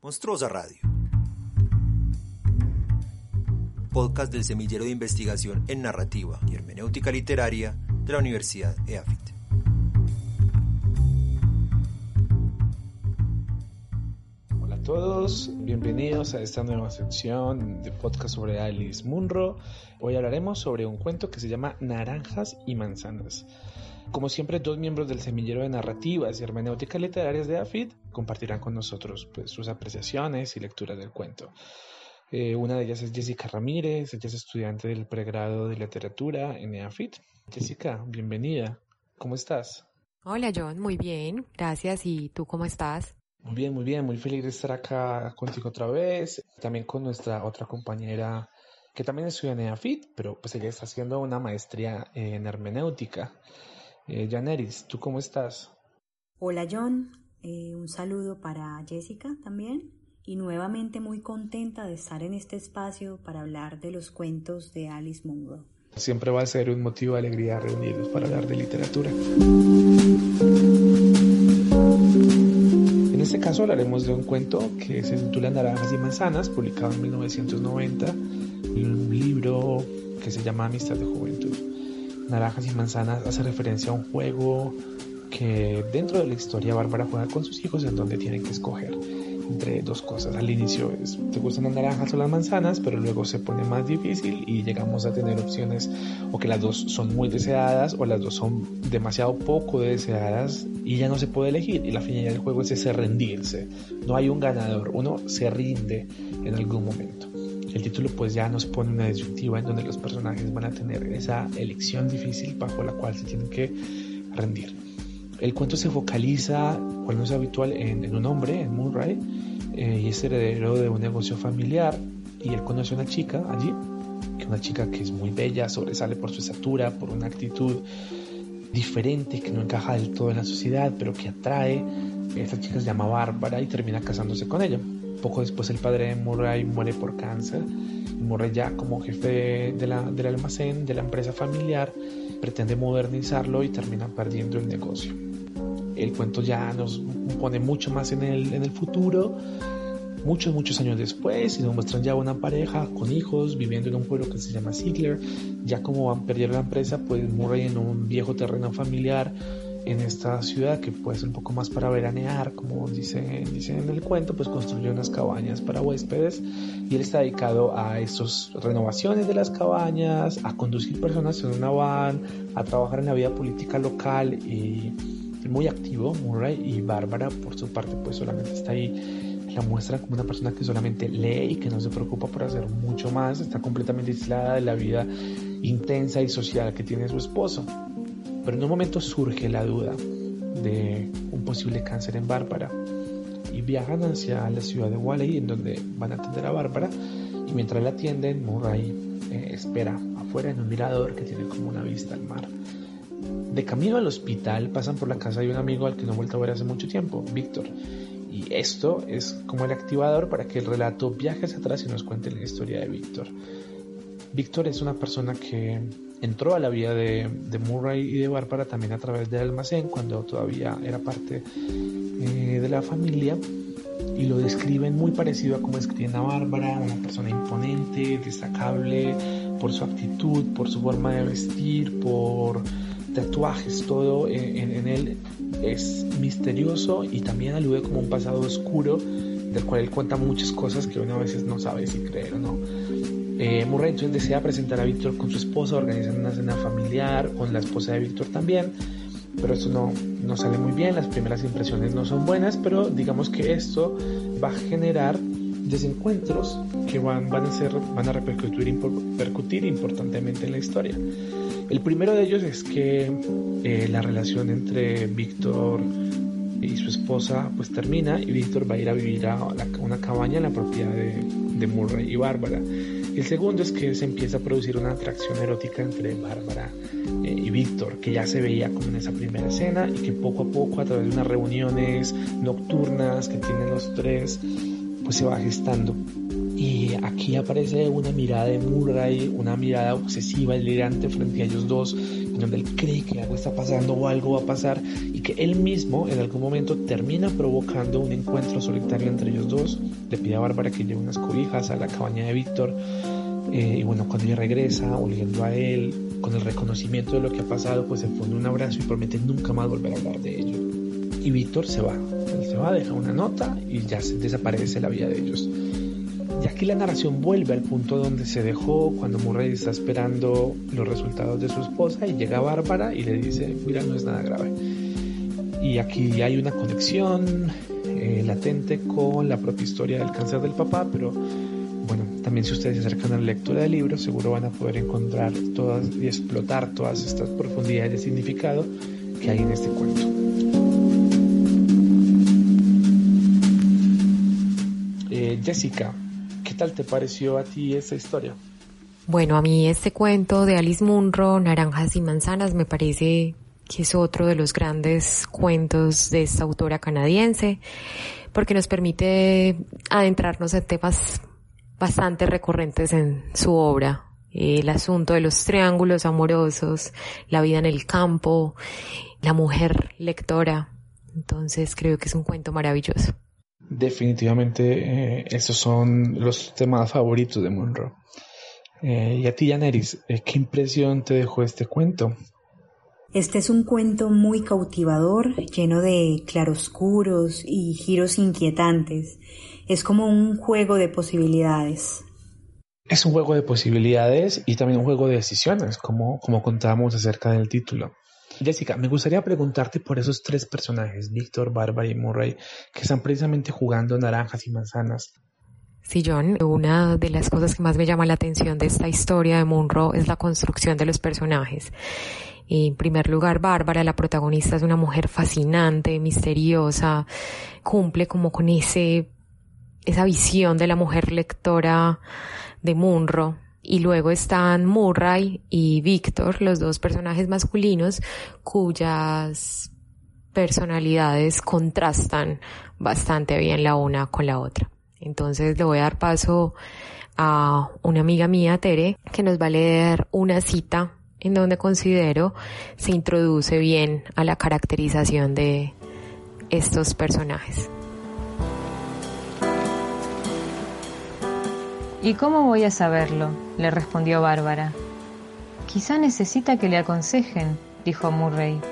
Monstruosa Radio. Podcast del Semillero de Investigación en Narrativa y Hermenéutica Literaria de la Universidad EAFIT. Hola a todos, bienvenidos a esta nueva sección de podcast sobre Alice Munro. Hoy hablaremos sobre un cuento que se llama Naranjas y Manzanas. Como siempre, dos miembros del semillero de narrativas y hermenéutica literarias de AFID compartirán con nosotros pues, sus apreciaciones y lecturas del cuento. Eh, una de ellas es Jessica Ramírez, ella es estudiante del pregrado de literatura en AFID. Jessica, bienvenida. ¿Cómo estás? Hola John, muy bien, gracias. ¿Y tú cómo estás? Muy bien, muy bien, muy feliz de estar acá contigo otra vez, también con nuestra otra compañera que también estudia en EAFIT, pero pues ella está haciendo una maestría en hermenéutica. Eh, Janeris, ¿tú cómo estás? Hola John, eh, un saludo para Jessica también y nuevamente muy contenta de estar en este espacio para hablar de los cuentos de Alice Munro. Siempre va a ser un motivo de alegría reunirnos para hablar de literatura. En este caso hablaremos de un cuento que se titula Naranjas y Manzanas, publicado en 1990, un libro que se llama Amistad de Juventud. Naranjas y Manzanas hace referencia a un juego que dentro de la historia Bárbara juega con sus hijos en donde tienen que escoger entre dos cosas. Al inicio es, te gustan las naranjas o las manzanas, pero luego se pone más difícil y llegamos a tener opciones o que las dos son muy deseadas o las dos son demasiado poco deseadas y ya no se puede elegir. Y la finalidad del juego es ese rendirse. No hay un ganador, uno se rinde en algún momento el título pues ya nos pone una disyuntiva en donde los personajes van a tener esa elección difícil bajo la cual se tienen que rendir. El cuento se focaliza, cual no es habitual, en, un hombre, en Murray, eh, y es heredero de un negocio familiar y él conoce a una chica allí, que una chica que es muy bella, sobresale por su estatura, por una actitud diferente, que no encaja del todo en la sociedad, pero que atrae. Esta chica se llama Bárbara y termina casándose con ella. Poco después el padre de Murray muere por cáncer. Murray ya como jefe de la, del almacén, de la empresa familiar, pretende modernizarlo y termina perdiendo el negocio. El cuento ya nos pone mucho más en el, en el futuro, muchos, muchos años después, y nos muestran ya una pareja con hijos viviendo en un pueblo que se llama Ziegler. Ya como van perdiendo la empresa, pues Murray en un viejo terreno familiar en esta ciudad que puede un poco más para veranear, como dice, dice en el cuento, pues construyó unas cabañas para huéspedes y él está dedicado a estas renovaciones de las cabañas, a conducir personas en una van, a trabajar en la vida política local y muy activo, Murray y Bárbara por su parte pues solamente está ahí la muestra como una persona que solamente lee y que no se preocupa por hacer mucho más, está completamente aislada de la vida intensa y social que tiene su esposo. Pero en un momento surge la duda de un posible cáncer en Bárbara y viajan hacia la ciudad de Wally en donde van a atender a Bárbara y mientras la atienden Murray eh, espera afuera en un mirador que tiene como una vista al mar. De camino al hospital pasan por la casa de un amigo al que no he vuelto a ver hace mucho tiempo, Víctor. Y esto es como el activador para que el relato viaje hacia atrás y nos cuente la historia de Víctor. Víctor es una persona que entró a la vida de, Murray y de Bárbara también a través del almacén cuando todavía era parte eh, de la familia y lo describen muy parecido a como escriben a Bárbara, una persona imponente, destacable por su actitud, por su forma de vestir, por tatuajes, todo en, en él es misterioso y también alude como un pasado oscuro del cual él cuenta muchas cosas que uno a veces no sabe si creer o no. Eh, Murray entonces desea presentar a Víctor con su esposa, organizan una cena familiar con la esposa de Víctor también, pero esto no, no sale muy bien, las primeras impresiones no son buenas, pero digamos que esto va a generar desencuentros que van, van a, ser, van a repercutir, importantemente en la historia. El primero de ellos es que eh, la relación entre Víctor y su esposa pues termina y Víctor va a ir a vivir a una cabaña en la propiedad de Murray y Bárbara. El segundo es que se empieza a producir una atracción erótica entre Bárbara eh, y Víctor, que ya se veía como en esa primera escena y que poco a poco a través de unas reuniones nocturnas que tienen los tres, pues se va gestando. Y aquí aparece una mirada de Murray, una mirada obsesiva, delirante frente a ellos dos, donde él cree que algo está pasando o algo va a pasar y que él mismo en algún momento termina provocando un encuentro solitario entre ellos dos. Le pide a Bárbara que lleve unas cobijas a la cabaña de Víctor eh, y bueno, cuando ella regresa, oliendo a él, con el reconocimiento de lo que ha pasado, pues se pone un abrazo y promete nunca más volver a hablar de ello. Y Víctor se va, él se va, deja una nota y ya se desaparece la vida de ellos. Y aquí la narración vuelve al punto donde se dejó cuando Murray está esperando los resultados de su esposa y llega Bárbara y le dice, mira, no es nada grave. Y aquí hay una conexión eh, latente con la propia historia del cáncer del papá, pero bueno, también si ustedes se acercan a la lectura del libro, seguro van a poder encontrar todas y explotar todas estas profundidades de significado que hay en este cuento. Eh, Jessica, ¿qué tal te pareció a ti esta historia? Bueno, a mí este cuento de Alice Munro, Naranjas y Manzanas, me parece que es otro de los grandes cuentos de esta autora canadiense, porque nos permite adentrarnos en temas bastante recurrentes en su obra. El asunto de los triángulos amorosos, la vida en el campo, la mujer lectora. Entonces creo que es un cuento maravilloso. Definitivamente eh, esos son los temas favoritos de Monroe. Eh, y a ti, Janeris, eh, ¿qué impresión te dejó este cuento? Este es un cuento muy cautivador, lleno de claroscuros y giros inquietantes. Es como un juego de posibilidades. Es un juego de posibilidades y también un juego de decisiones, como, como contábamos acerca del título. Jessica, me gustaría preguntarte por esos tres personajes, Víctor, Bárbara y Murray, que están precisamente jugando naranjas y manzanas. Sí, John, una de las cosas que más me llama la atención de esta historia de Munro es la construcción de los personajes. En primer lugar, Bárbara, la protagonista, es una mujer fascinante, misteriosa, cumple como con ese, esa visión de la mujer lectora de Munro. Y luego están Murray y Víctor, los dos personajes masculinos, cuyas personalidades contrastan bastante bien la una con la otra. Entonces le voy a dar paso a una amiga mía, Tere, que nos va a leer una cita en donde considero se introduce bien a la caracterización de estos personajes. ¿Y cómo voy a saberlo? le respondió Bárbara. Quizá necesita que le aconsejen, dijo Murray.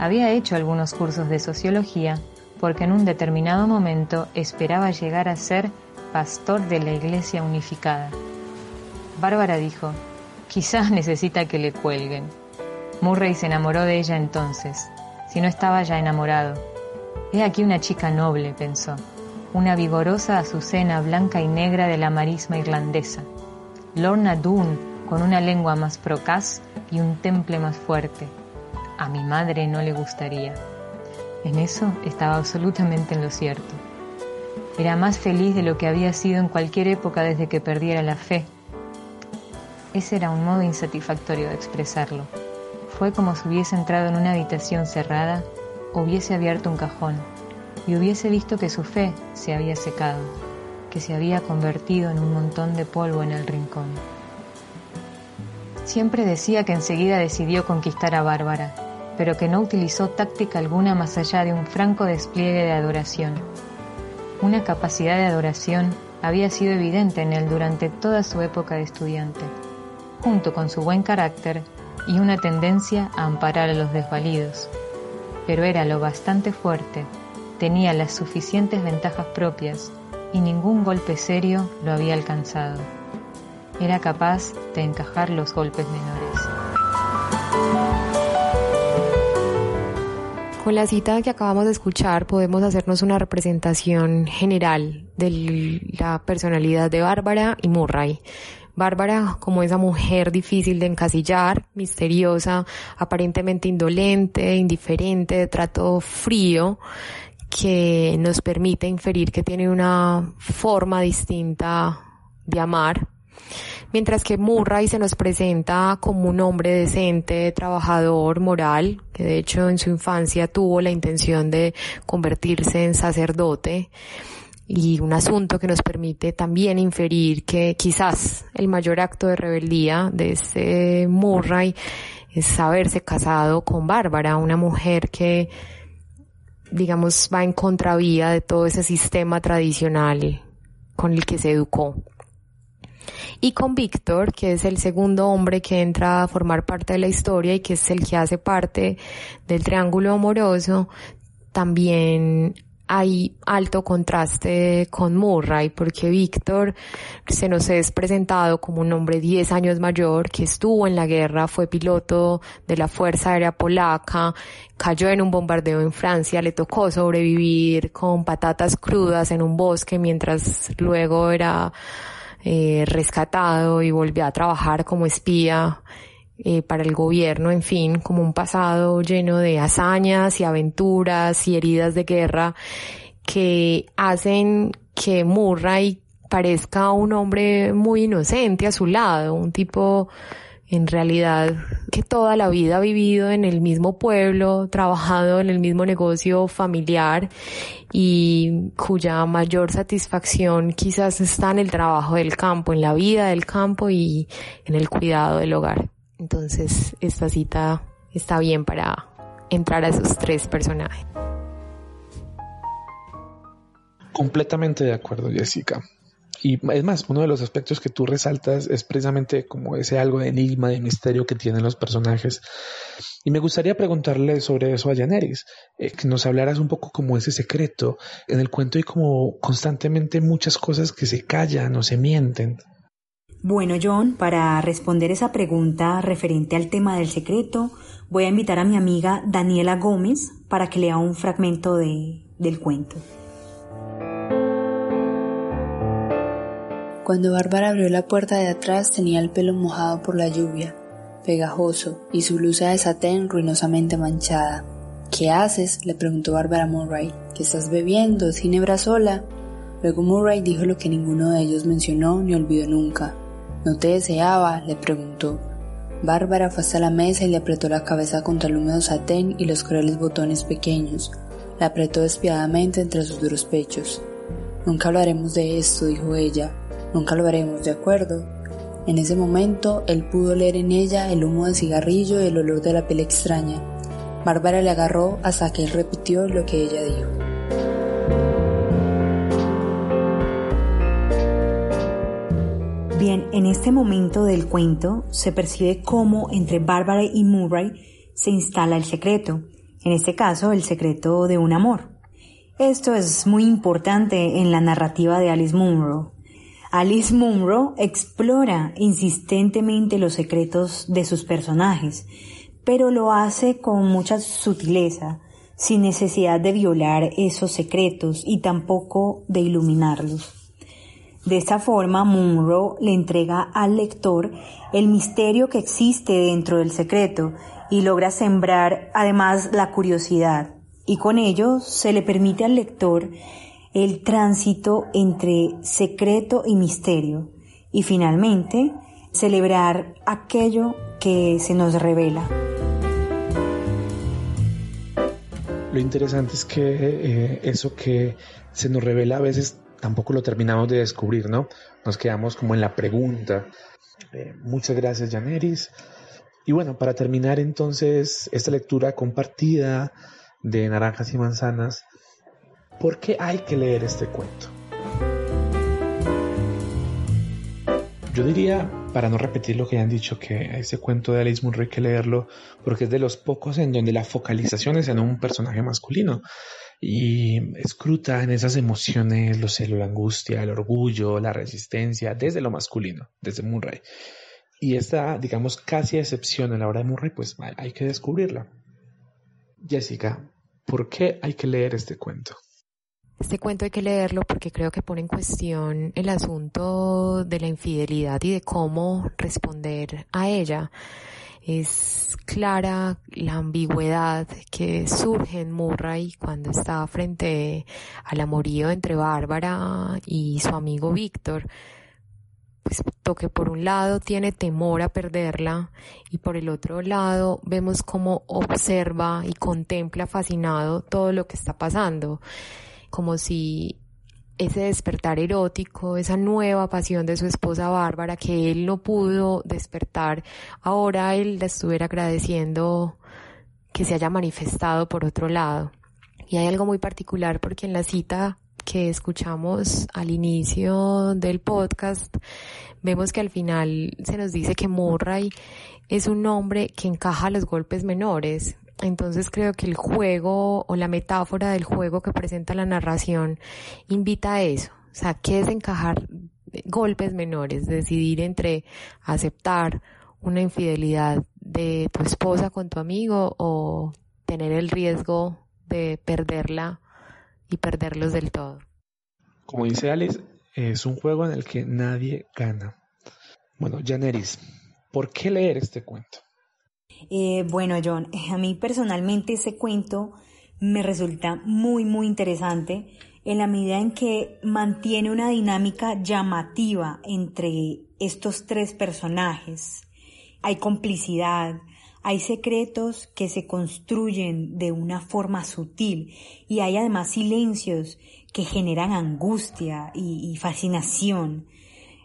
Había hecho algunos cursos de sociología porque en un determinado momento esperaba llegar a ser pastor de la Iglesia Unificada. Bárbara dijo, Quizás necesita que le cuelguen. Murray se enamoró de ella entonces, si no estaba ya enamorado. He aquí una chica noble, pensó, una vigorosa azucena blanca y negra de la marisma irlandesa. Lorna Doone, con una lengua más procaz y un temple más fuerte. A mi madre no le gustaría. En eso estaba absolutamente en lo cierto. Era más feliz de lo que había sido en cualquier época desde que perdiera la fe ese era un modo insatisfactorio de expresarlo. Fue como si hubiese entrado en una habitación cerrada, hubiese abierto un cajón y hubiese visto que su fe se había secado, que se había convertido en un montón de polvo en el rincón. Siempre decía que enseguida decidió conquistar a Bárbara, pero que no utilizó táctica alguna más allá de un franco despliegue de adoración. Una capacidad de adoración había sido evidente en él durante toda su época de estudiante junto con su buen carácter y una tendencia a amparar a los desvalidos. Pero era lo bastante fuerte, tenía las suficientes ventajas propias y ningún golpe serio lo había alcanzado. Era capaz de encajar los golpes menores. Con la cita que acabamos de escuchar podemos hacernos una representación general de la personalidad de Bárbara y Murray. Bárbara como esa mujer difícil de encasillar, misteriosa, aparentemente indolente, indiferente, de trato frío, que nos permite inferir que tiene una forma distinta de amar, mientras que Murray se nos presenta como un hombre decente, trabajador, moral, que de hecho en su infancia tuvo la intención de convertirse en sacerdote y un asunto que nos permite también inferir que quizás el mayor acto de rebeldía de este Murray es haberse casado con Bárbara, una mujer que, digamos, va en contravía de todo ese sistema tradicional con el que se educó. Y con Víctor, que es el segundo hombre que entra a formar parte de la historia y que es el que hace parte del triángulo amoroso, también hay alto contraste con Murray porque Víctor se nos es presentado como un hombre 10 años mayor que estuvo en la guerra, fue piloto de la Fuerza Aérea Polaca, cayó en un bombardeo en Francia, le tocó sobrevivir con patatas crudas en un bosque mientras luego era eh, rescatado y volvió a trabajar como espía eh, para el gobierno, en fin, como un pasado lleno de hazañas y aventuras y heridas de guerra que hacen que Murray parezca un hombre muy inocente a su lado, un tipo en realidad que toda la vida ha vivido en el mismo pueblo, trabajado en el mismo negocio familiar y cuya mayor satisfacción quizás está en el trabajo del campo, en la vida del campo y en el cuidado del hogar. Entonces, esta cita está bien para entrar a esos tres personajes. Completamente de acuerdo, Jessica. Y es más, uno de los aspectos que tú resaltas es precisamente como ese algo de enigma, de misterio que tienen los personajes. Y me gustaría preguntarle sobre eso a Janeris, eh, que nos hablaras un poco como ese secreto. En el cuento hay como constantemente muchas cosas que se callan o se mienten. Bueno, John, para responder esa pregunta referente al tema del secreto, voy a invitar a mi amiga Daniela Gómez para que lea un fragmento de, del cuento. Cuando Bárbara abrió la puerta de atrás tenía el pelo mojado por la lluvia, pegajoso, y su blusa de satén ruinosamente manchada. ¿Qué haces? le preguntó Bárbara Murray. ¿Qué estás bebiendo? ¿Es ginebra sola? Luego Murray dijo lo que ninguno de ellos mencionó ni olvidó nunca. ¿No te deseaba? le preguntó. Bárbara fue hasta la mesa y le apretó la cabeza contra el húmedo satén y los crueles botones pequeños. La apretó despiadadamente entre sus duros pechos. Nunca hablaremos de esto, dijo ella. Nunca lo haremos, ¿de acuerdo? En ese momento, él pudo leer en ella el humo del cigarrillo y el olor de la piel extraña. Bárbara le agarró hasta que él repitió lo que ella dijo. Bien, en este momento del cuento se percibe cómo entre Bárbara y Murray se instala el secreto, en este caso el secreto de un amor. Esto es muy importante en la narrativa de Alice Munro. Alice Munro explora insistentemente los secretos de sus personajes, pero lo hace con mucha sutileza, sin necesidad de violar esos secretos y tampoco de iluminarlos. De esta forma, Munro le entrega al lector el misterio que existe dentro del secreto y logra sembrar además la curiosidad. Y con ello se le permite al lector el tránsito entre secreto y misterio. Y finalmente, celebrar aquello que se nos revela. Lo interesante es que eh, eso que se nos revela a veces tampoco lo terminamos de descubrir, ¿no? Nos quedamos como en la pregunta. Eh, muchas gracias, Janeris. Y bueno, para terminar entonces esta lectura compartida de Naranjas y Manzanas, ¿por qué hay que leer este cuento? Yo diría, para no repetir lo que ya han dicho, que ese cuento de Alice Munro hay que leerlo porque es de los pocos en donde la focalización es en un personaje masculino y escruta en esas emociones, lo sé, la angustia, el orgullo, la resistencia, desde lo masculino, desde Murray. Y esta, digamos, casi excepción a la hora de Murray, pues hay que descubrirla. Jessica, ¿por qué hay que leer este cuento? Este cuento hay que leerlo porque creo que pone en cuestión el asunto de la infidelidad y de cómo responder a ella es clara la ambigüedad que surge en Murray cuando está frente al amorío entre Bárbara y su amigo Víctor. Pues que por un lado tiene temor a perderla y por el otro lado vemos cómo observa y contempla fascinado todo lo que está pasando, como si ese despertar erótico, esa nueva pasión de su esposa Bárbara que él no pudo despertar, ahora él le estuviera agradeciendo que se haya manifestado por otro lado. Y hay algo muy particular porque en la cita que escuchamos al inicio del podcast, vemos que al final se nos dice que Murray es un hombre que encaja los golpes menores. Entonces creo que el juego o la metáfora del juego que presenta la narración invita a eso. O sea, ¿qué es encajar golpes menores? Decidir entre aceptar una infidelidad de tu esposa con tu amigo o tener el riesgo de perderla y perderlos del todo. Como dice Alice, es un juego en el que nadie gana. Bueno, Janeris, ¿por qué leer este cuento? Eh, bueno, John, a mí personalmente ese cuento me resulta muy, muy interesante en la medida en que mantiene una dinámica llamativa entre estos tres personajes. Hay complicidad, hay secretos que se construyen de una forma sutil y hay además silencios que generan angustia y, fascinación.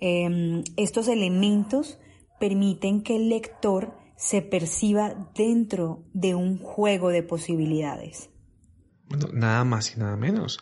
Em, estos elementos permiten que el lector se perciba dentro de un juego de posibilidades. Nada más y nada menos.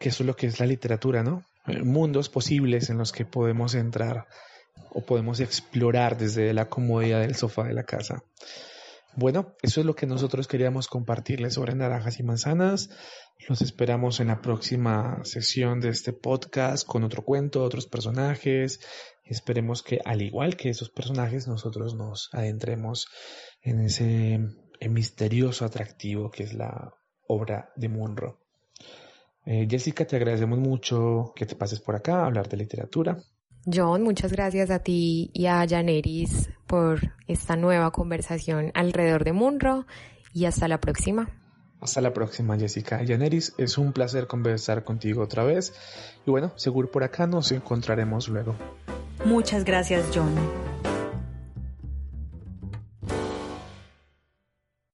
Que eso es lo que es la literatura, ¿no? Eh, mundos posibles en los que podemos entrar o podemos explorar desde la comodidad del sofá de la casa. Bueno, eso es lo que nosotros queríamos compartirles sobre naranjas y manzanas. Los esperamos en la próxima sesión de este podcast con otro cuento, otros personajes. Esperemos que, al igual que esos personajes, nosotros nos adentremos en ese misterioso atractivo que es la obra de Munro. Eh, Jessica, te agradecemos mucho que te pases por acá a hablar de literatura. John, muchas gracias a ti y a Janeris por esta nueva conversación alrededor de Munro y hasta la próxima. Hasta la próxima, Jessica. Janeris, es un placer conversar contigo otra vez. Y bueno, seguro por acá nos encontraremos luego. Muchas gracias, John.